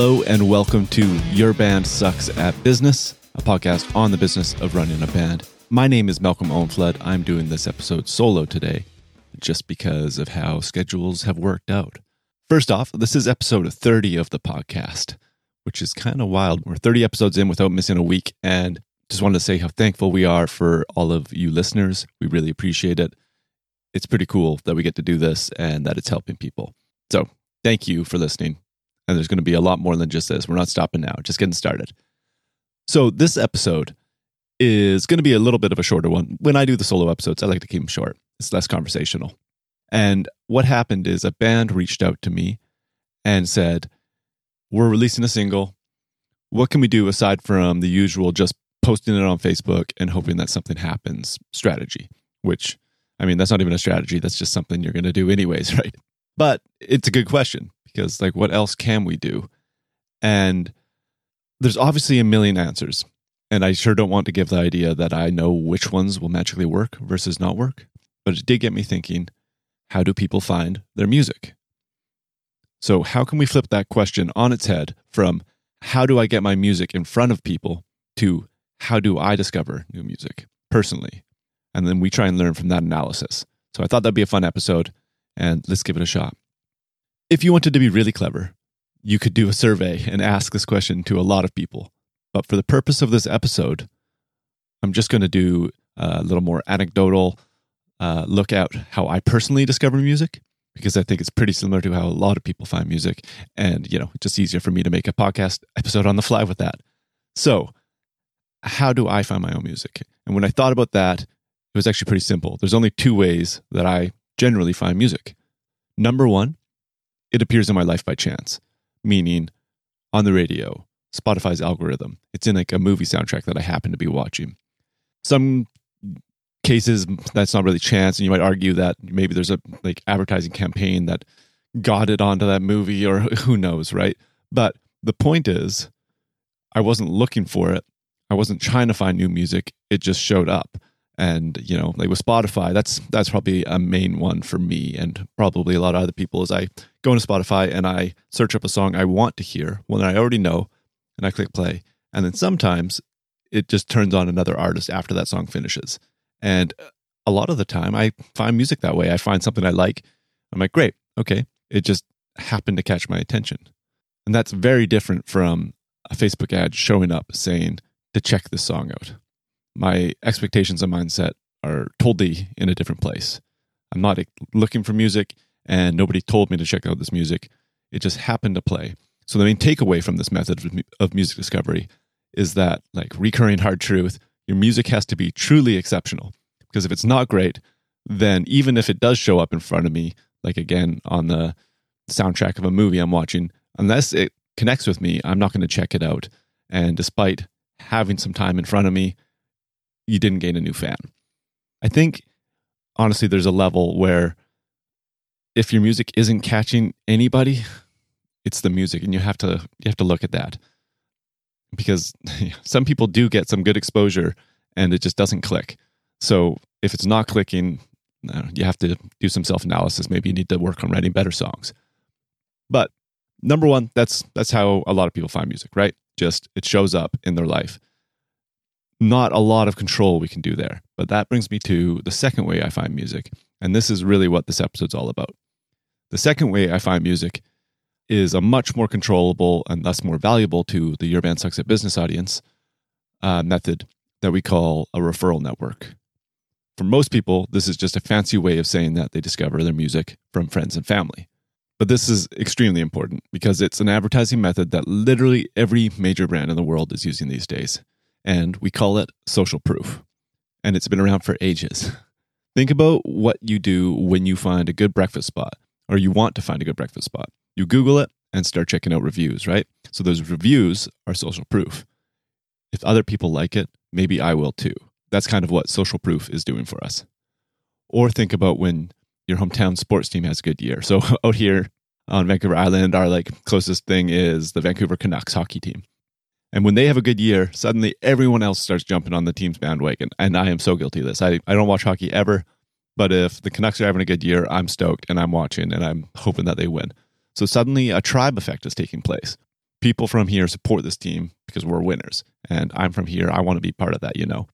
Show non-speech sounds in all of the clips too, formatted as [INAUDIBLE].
Hello and welcome to Your Band Sucks at Business, a podcast on the business of running a band. My name is Malcom Owenflood. I'm doing this episode solo today just because of how schedules have worked out. First off, this is episode 30 of the podcast, which is kind of wild. We're 30 episodes in without missing a week, and just wanted to say how thankful we are for all of you listeners. We really appreciate it. It's pretty cool that we get to do this and that it's helping people. So, thank you for listening. And there's going to be a lot more than just this. We're not stopping now, just getting started. So, this episode is going to be a little bit of a shorter one. When I do the solo episodes, I like to keep them short, it's less conversational. And what happened is a band reached out to me and said, We're releasing a single. What can we do aside from the usual just posting it on Facebook and hoping that something happens strategy? Which, I mean, that's not even a strategy. That's just something you're going to do anyways, [LAUGHS] right? But it's a good question because, like, what else can we do? And there's obviously a million answers. And I sure don't want to give the idea that I know which ones will magically work versus not work. But it did get me thinking how do people find their music? So, how can we flip that question on its head from how do I get my music in front of people to how do I discover new music personally? And then we try and learn from that analysis. So, I thought that'd be a fun episode, and let's give it a shot. If you wanted to be really clever, you could do a survey and ask this question to a lot of people. But for the purpose of this episode, I'm just going to do a little more anecdotal uh, look at how I personally discover music because I think it's pretty similar to how a lot of people find music. And, you know, it's just easier for me to make a podcast episode on the fly with that. So, how do I find my own music? And when I thought about that, it was actually pretty simple. There's only two ways that I generally find music. Number one, it appears in my life by chance, meaning on the radio, Spotify's algorithm. It's in like a movie soundtrack that I happen to be watching. Some cases that's not really chance and you might argue that maybe there's a like advertising campaign that got it onto that movie or who knows right but the point is i wasn't looking for it i wasn't trying to find new music it just showed up and you know like with spotify that's that's probably a main one for me and probably a lot of other people is i go into spotify and i search up a song i want to hear one that i already know and i click play and then sometimes it just turns on another artist after that song finishes and a lot of the time, I find music that way. I find something I like. I'm like, great, okay. It just happened to catch my attention. And that's very different from a Facebook ad showing up saying to check this song out. My expectations and mindset are totally in a different place. I'm not looking for music, and nobody told me to check out this music. It just happened to play. So the main takeaway from this method of music discovery is that, like recurring hard truth, your music has to be truly exceptional. Because if it's not great, then even if it does show up in front of me, like again on the soundtrack of a movie I'm watching, unless it connects with me, I'm not going to check it out. And despite having some time in front of me, you didn't gain a new fan. I think honestly, there's a level where if your music isn't catching anybody, it's the music, and you have to you have to look at that because [LAUGHS] some people do get some good exposure and it just doesn't click. So if it's not clicking, uh, you have to do some self analysis. Maybe you need to work on writing better songs. But number one, that's that's how a lot of people find music, right? Just it shows up in their life. Not a lot of control we can do there. But that brings me to the second way I find music. And this is really what this episode's all about. The second way I find music is a much more controllable and thus more valuable to the Your Band Sucks at Business audience uh, method that we call a referral network. For most people, this is just a fancy way of saying that they discover their music from friends and family. But this is extremely important because it's an advertising method that literally every major brand in the world is using these days. And we call it social proof. And it's been around for ages. [LAUGHS] Think about what you do when you find a good breakfast spot or you want to find a good breakfast spot. You Google it and start checking out reviews, right? So those reviews are social proof. If other people like it, maybe I will too. That's kind of what social proof is doing for us. Or think about when your hometown sports team has a good year. So [LAUGHS] out here on Vancouver Island, our like closest thing is the Vancouver Canucks hockey team. And when they have a good year, suddenly everyone else starts jumping on the team's bandwagon. And I am so guilty of this. I, I don't watch hockey ever, but if the Canucks are having a good year, I'm stoked and I'm watching and I'm hoping that they win. So suddenly a tribe effect is taking place. people from here support this team because we're winners. And I'm from here. I want to be part of that, you know.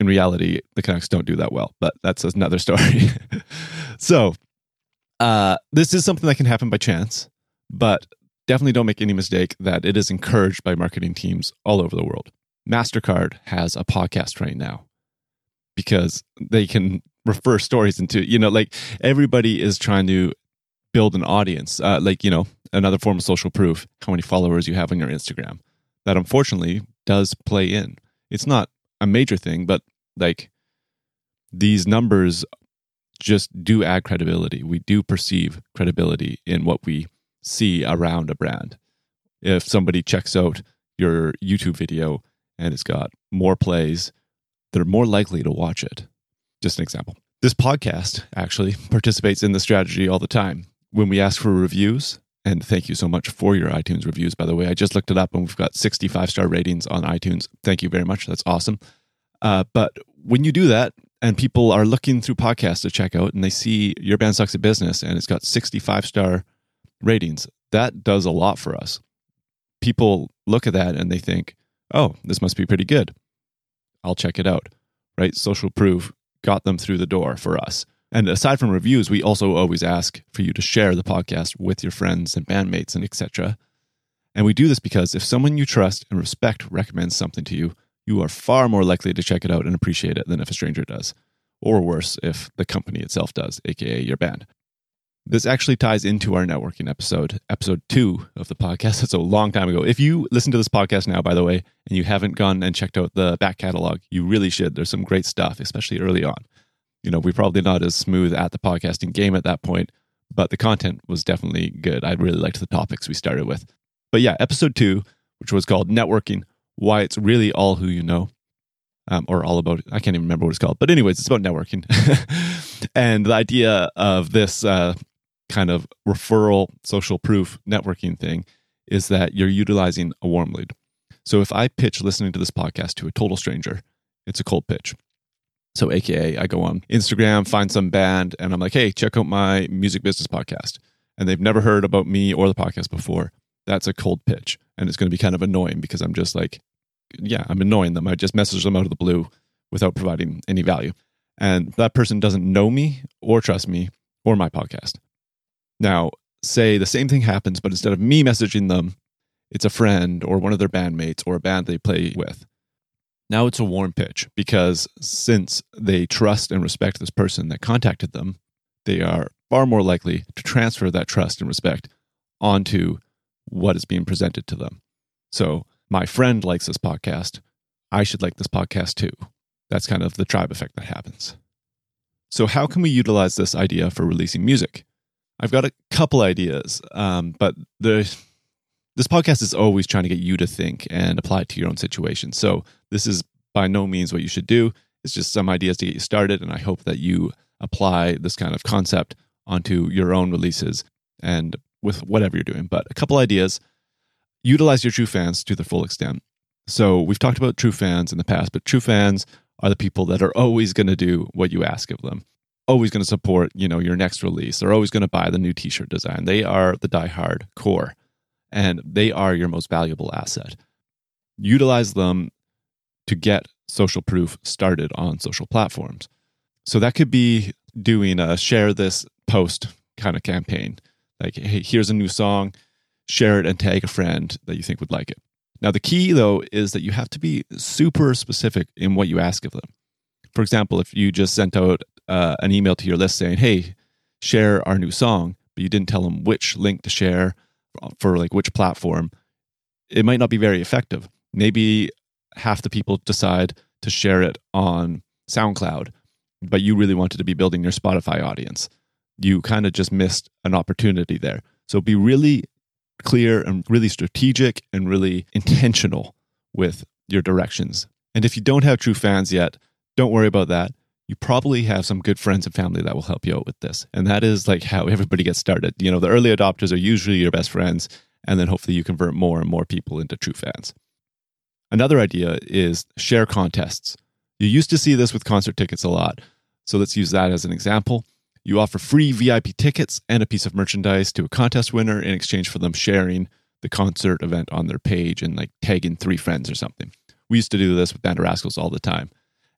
In reality, the Canucks don't do that well, but that's another [LAUGHS] story. so, uh, this is something that can happen by chance, but definitely don't make any mistake that it is encouraged by marketing teams all over the world. MasterCard has a podcast right now because they can refer stories into, you know, like everybody is trying to build an audience, uh, like, you know, another form of social proof, how many followers you have on your Instagram. That unfortunately does play in. It's not a major thing, but like these numbers just do add credibility. We do perceive credibility in what we see around a brand. If somebody checks out your YouTube video and it's got more plays, they're more likely to watch it. Just an example. This podcast actually [LAUGHS] participates in the strategy all the time. When we ask for reviews, and thank you so much for your iTunes reviews, by the way. I just looked it up and we've got 65 star ratings on iTunes. Thank you very much. That's awesome. Uh, but when you do that, and people are looking through podcasts to check out and they see your band sucks at business and it's got 65 star ratings, that does a lot for us. People look at that and they think, oh, this must be pretty good. I'll check it out, right? Social proof got them through the door for us. And aside from reviews, we also always ask for you to share the podcast with your friends and bandmates and etc. And we do this because if someone you trust and respect recommends something to you, you are far more likely to check it out and appreciate it than if a stranger does. Or worse, if the company itself does, aka your band. This actually ties into our networking episode, episode two of the podcast. [LAUGHS] That's a long time ago. If you listen to this podcast now, by the way, and you haven't gone and checked out the back catalog, you really should. There's some great stuff, especially early on. You know, we're probably not as smooth at the podcasting game at that point, but the content was definitely good. I really liked the topics we started with. But yeah, episode two, which was called Networking Why It's Really All Who You Know, um, or all about, I can't even remember what it's called. But, anyways, it's about networking. [LAUGHS] and the idea of this uh, kind of referral social proof networking thing is that you're utilizing a warm lead. So if I pitch listening to this podcast to a total stranger, it's a cold pitch. So, AKA, I go on Instagram, find some band, and I'm like, hey, check out my music business podcast. And they've never heard about me or the podcast before. That's a cold pitch. And it's going to be kind of annoying because I'm just like, yeah, I'm annoying them. I just message them out of the blue without providing any value. And that person doesn't know me or trust me or my podcast. Now, say the same thing happens, but instead of me messaging them, it's a friend or one of their bandmates or a band they play with. Now it's a warm pitch because since they trust and respect this person that contacted them, they are far more likely to transfer that trust and respect onto what is being presented to them. So, my friend likes this podcast. I should like this podcast too. That's kind of the tribe effect that happens. So, how can we utilize this idea for releasing music? I've got a couple ideas, um, but the this podcast is always trying to get you to think and apply it to your own situation. So this is by no means what you should do. It's just some ideas to get you started, and I hope that you apply this kind of concept onto your own releases and with whatever you're doing. But a couple ideas: utilize your true fans to the full extent. So we've talked about true fans in the past, but true fans are the people that are always going to do what you ask of them always going to support, you know, your next release. They're always going to buy the new t-shirt design. They are the diehard core and they are your most valuable asset. Utilize them to get social proof started on social platforms. So that could be doing a share this post kind of campaign. Like, hey, here's a new song, share it and tag a friend that you think would like it. Now, the key though is that you have to be super specific in what you ask of them. For example, if you just sent out uh, an email to your list saying, "Hey, share our new song," but you didn't tell them which link to share for like which platform, it might not be very effective. Maybe half the people decide to share it on SoundCloud, but you really wanted to be building your Spotify audience. You kind of just missed an opportunity there. So be really clear and really strategic and really intentional with your directions. And if you don't have true fans yet, don't worry about that you probably have some good friends and family that will help you out with this. And that is like how everybody gets started. You know, the early adopters are usually your best friends, and then hopefully you convert more and more people into true fans. Another idea is share contests. You used to see this with concert tickets a lot. So let's use that as an example. You offer free VIP tickets and a piece of merchandise to a contest winner in exchange for them sharing the concert event on their page and like tagging three friends or something. We used to do this with Band Rascals all the time.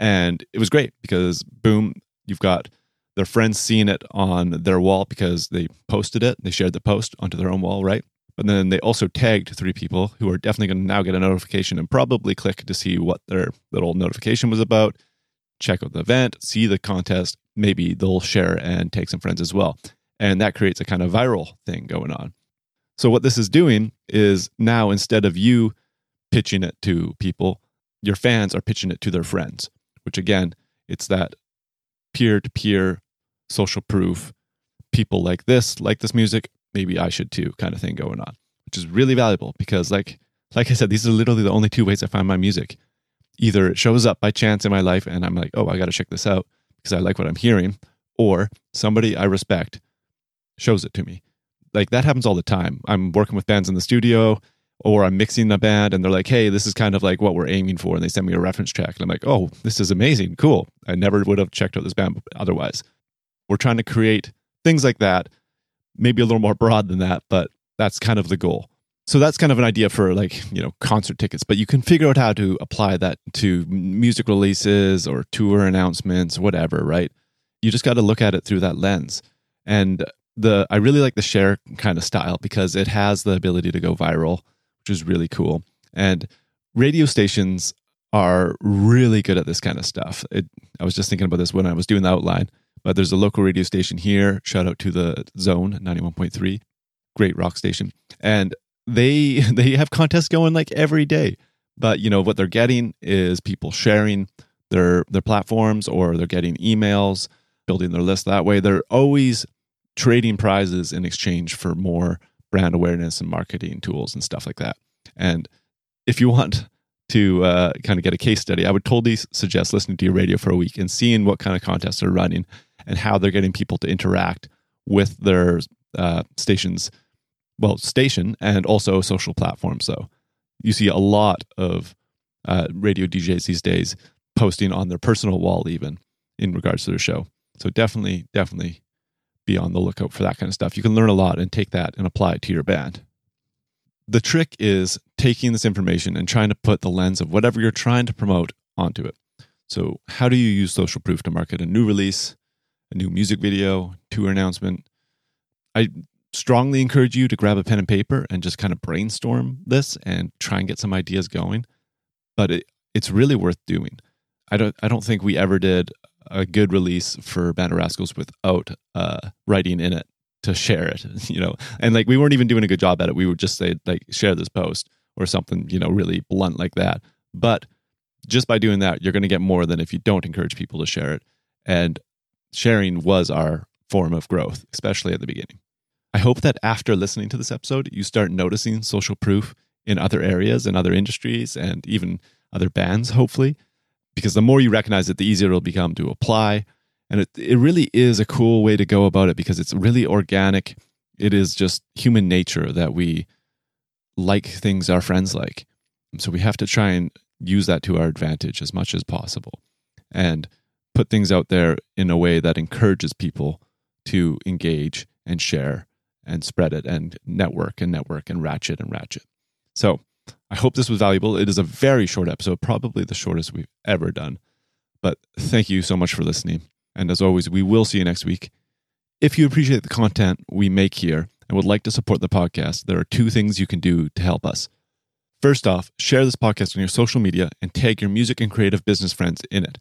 And it was great because boom, you've got their friends seeing it on their wall because they posted it. They shared the post onto their own wall, right? But then they also tagged three people who are definitely going to now get a notification and probably click to see what their little notification was about, check out the event, see the contest. Maybe they'll share and take some friends as well. And that creates a kind of viral thing going on. So, what this is doing is now instead of you pitching it to people, your fans are pitching it to their friends, which again, it's that peer to peer social proof. People like this, like this music, maybe I should too, kind of thing going on, which is really valuable because, like, like I said, these are literally the only two ways I find my music. Either it shows up by chance in my life and I'm like, oh, I got to check this out because I like what I'm hearing, or somebody I respect shows it to me. Like that happens all the time. I'm working with bands in the studio or I'm mixing a band and they're like, hey, this is kind of like what we're aiming for. And they send me a reference track. And I'm like, oh, this is amazing. Cool. I never would have checked out this band otherwise. We're trying to create things like that maybe a little more broad than that, but that's kind of the goal. So that's kind of an idea for like, you know, concert tickets, but you can figure out how to apply that to music releases or tour announcements, whatever, right? You just got to look at it through that lens. And the I really like the share kind of style because it has the ability to go viral, is really cool. And radio stations are really good at this kind of stuff. It, I was just thinking about this when I was doing the outline. But there's a local radio station here. Shout out to the Zone 91.3, great rock station. And they [LAUGHS] they have contests going like every day. But you know what they're getting is people sharing their their platforms or they're getting emails, building their list that way. They're always trading prizes in exchange for more brand awareness and marketing tools and stuff like that. And if you want to uh, kind of get a case study, I would totally suggest listening to your radio for a week and seeing what kind of contests are running and how they're getting people to interact with their uh, stations, well, station and also social platforms. So you see a lot of uh, radio DJs these days posting on their personal wall, even in regards to their show. So definitely, definitely be on the lookout for that kind of stuff. You can learn a lot and take that and apply it to your band. The trick is taking this information and trying to put the lens of whatever you're trying to promote onto it. So, how do you use social proof to market a new release, a new music video, tour announcement. I strongly encourage you to grab a pen and paper and just kind of brainstorm this and try and get some ideas going. But it, it's really worth doing. I don't I don't think we ever did a good release for Band of Rascals without uh, writing in it to share it, [LAUGHS] you know. And like we weren't even doing a good job at it. We would just say like share this post or something, you know, really blunt like that. But just by doing that, you're going to get more than if you don't encourage people to share it. And sharing was our form of growth, especially at the beginning. I hope that after listening to this episode, you start noticing social proof in other areas and other industries and even other bands, hopefully, because the more you recognize it, the easier it'll become to apply. And it, it really is a cool way to go about it because it's really organic. It is just human nature that we like things our friends like. So we have to try and use that to our advantage as much as possible. And put things out there in a way that encourages people to engage and share and spread it and network and network and ratchet and ratchet. So I hope this was valuable. It is a very short episode, probably the shortest we've ever done. But thank you so much for listening. And as always, we will see you next week. If you appreciate the content we make here and would like to support the podcast, there are two things you can do to help us. First off, share this podcast on your social media and tag your music and creative business friends in it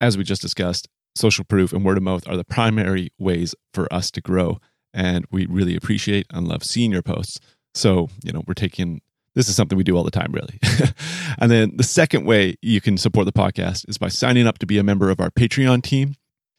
as we just discussed, social proof and word of mouth are the primary ways for us to grow. And we really appreciate and love seeing your posts. So, you know, we're taking this is something we do all the time, really. [LAUGHS] and then the second way you can support the podcast is by signing up to be a member of our Patreon team.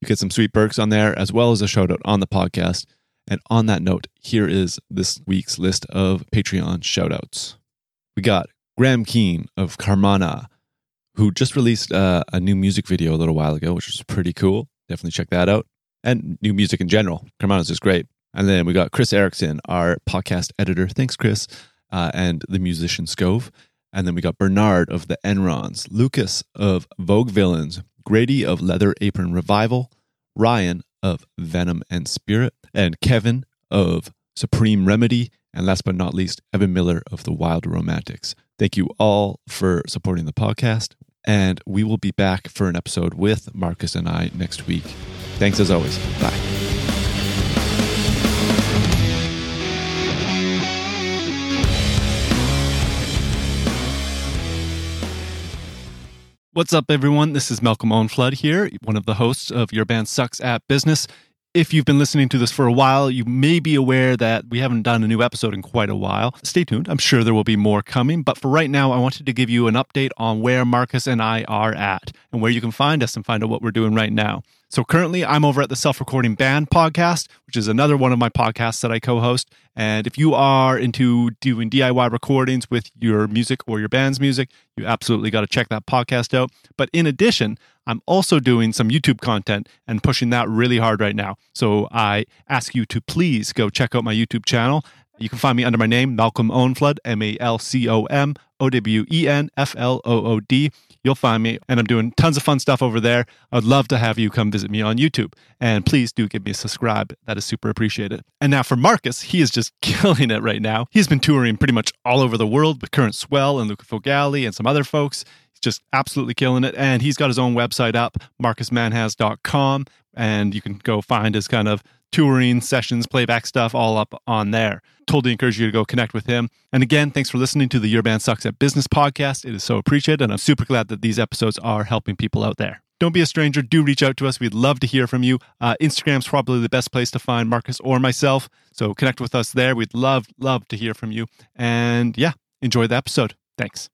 You get some sweet perks on there, as well as a shout out on the podcast. And on that note, here is this week's list of Patreon shout outs. We got Graham Keene of Carmanah, who just released uh, a new music video a little while ago, which was pretty cool. Definitely check that out. And new music in general. Carmanah's just great. And then we got Chris Erickson, our podcast editor. Thanks, Chris. Uh, and the musician Scove. And then we got Bernard of the Enrons, Lucas of Vogue Villains, Grady of Leather Apron Revival, Ryan of Venom and Spirit, and Kevin of Supreme Remedy, and last but not least, Evan Miller of the Wild Romantics. Thank you all for supporting the podcast, and we will be back for an episode with Marcus and I next week. Thanks as always. Bye. What's up, everyone? This is Malcom Owenflood here, one of the hosts of Your Band Sucks at Business. If you've been listening to this for a while, you may be aware that we haven't done a new episode in quite a while. Stay tuned. I'm sure there will be more coming. But for right now, I wanted to give you an update on where Marcus and I are at and where you can find us and find out what we're doing right now. So currently, I'm over at the Self Recording Band podcast, which is another one of my podcasts that I co host. And if you are into doing DIY recordings with your music or your band's music, you absolutely got to check that podcast out. But in addition, I'm also doing some YouTube content and pushing that really hard right now. So I ask you to please go check out my YouTube channel. You can find me under my name, Malcom Owenflood, M A L C O M O W E N F L O O D. You'll find me, and I'm doing tons of fun stuff over there. I'd love to have you come visit me on YouTube. And please do give me a subscribe. That is super appreciated. And now for Marcus, he is just [LAUGHS] killing it right now. He's been touring pretty much all over the world with Current Swell and Luca Fogale and some other folks He's just absolutely killing it. And he's got his own website up, marcusmanhas.com. And you can go find his kind of touring sessions, playback stuff all up on there. Totally encourage you to go connect with him. And again, thanks for listening to the Your Band Sucks at Business podcast. It is so appreciated. And I'm super glad that these episodes are helping people out there. Don't be a stranger. Do reach out to us. We'd love to hear from you. Uh, Instagram's probably the best place to find Marcus or myself. So connect with us there. We'd love, love to hear from you. And yeah, enjoy the episode. Thanks.